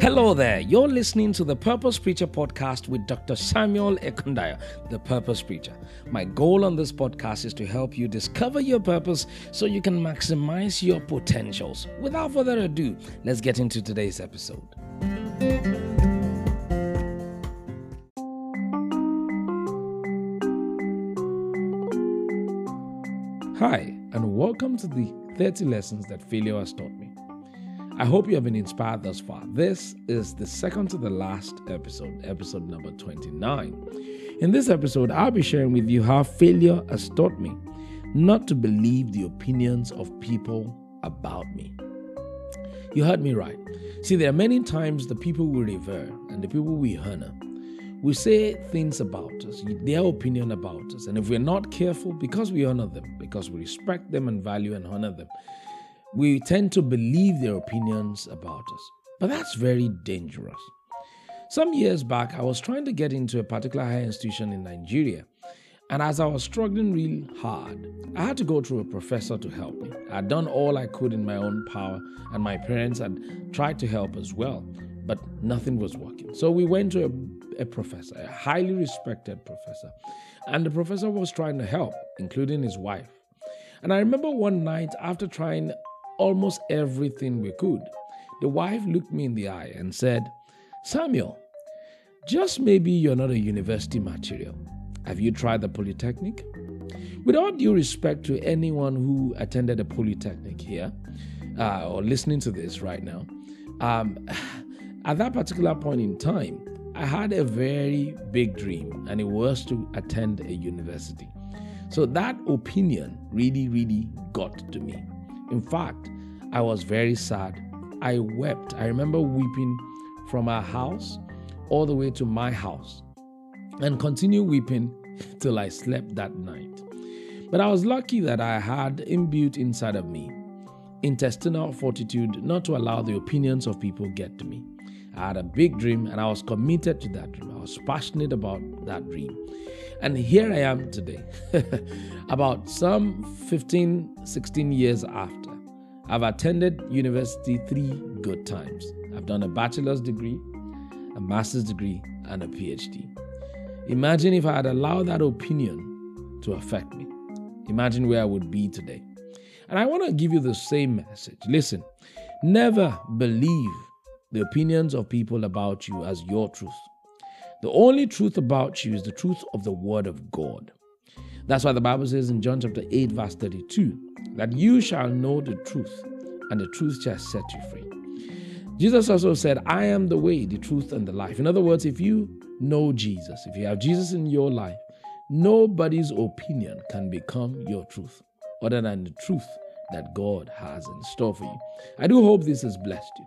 Hello there. You're listening to the Purpose Preacher podcast with Dr. Samuel Ekundayo, the Purpose Preacher. My goal on this podcast is to help you discover your purpose so you can maximize your potentials. Without further ado, let's get into today's episode. Hi, and welcome to the 30 lessons that failure has taught me. I hope you have been inspired thus far. This is the second to the last episode, episode number 29. In this episode, I'll be sharing with you how failure has taught me not to believe the opinions of people about me. You heard me right. See, there are many times the people we revere and the people we honor we say things about us, their opinion about us. And if we're not careful, because we honor them, because we respect them and value and honor them, we tend to believe their opinions about us. But that's very dangerous. Some years back, I was trying to get into a particular higher institution in Nigeria. And as I was struggling real hard, I had to go through a professor to help me. I'd done all I could in my own power, and my parents had tried to help as well, but nothing was working. So we went to a, a professor, a highly respected professor, and the professor was trying to help, including his wife. And I remember one night after trying almost everything we could. The wife looked me in the eye and said, Samuel, just maybe you're not a university material. Have you tried the Polytechnic? With all due respect to anyone who attended a Polytechnic here uh, or listening to this right now, um, at that particular point in time, I had a very big dream, and it was to attend a university. So that opinion really, really got to me. In fact, I was very sad. I wept. I remember weeping from our house all the way to my house and continue weeping till I slept that night. But I was lucky that I had imbued inside of me intestinal fortitude not to allow the opinions of people get to me. I had a big dream and I was committed to that dream. I was passionate about that dream. And here I am today, about some 15, 16 years after. I've attended university three good times. I've done a bachelor's degree, a master's degree, and a PhD. Imagine if I had allowed that opinion to affect me. Imagine where I would be today. And I want to give you the same message. Listen, never believe the opinions of people about you as your truth. The only truth about you is the truth of the Word of God. That's why the Bible says in John chapter 8, verse 32, that you shall know the truth, and the truth shall set you free. Jesus also said, I am the way, the truth, and the life. In other words, if you know Jesus, if you have Jesus in your life, nobody's opinion can become your truth other than the truth that God has in store for you. I do hope this has blessed you.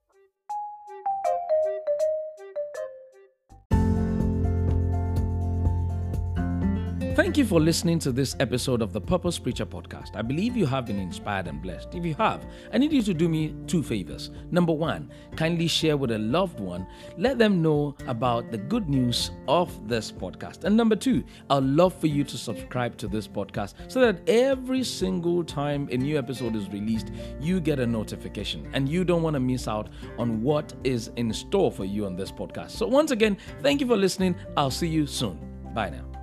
Thank you for listening to this episode of the Purpose Preacher podcast. I believe you have been inspired and blessed. If you have, I need you to do me two favors. Number one, kindly share with a loved one, let them know about the good news of this podcast. And number two, I'd love for you to subscribe to this podcast so that every single time a new episode is released, you get a notification and you don't want to miss out on what is in store for you on this podcast. So, once again, thank you for listening. I'll see you soon. Bye now.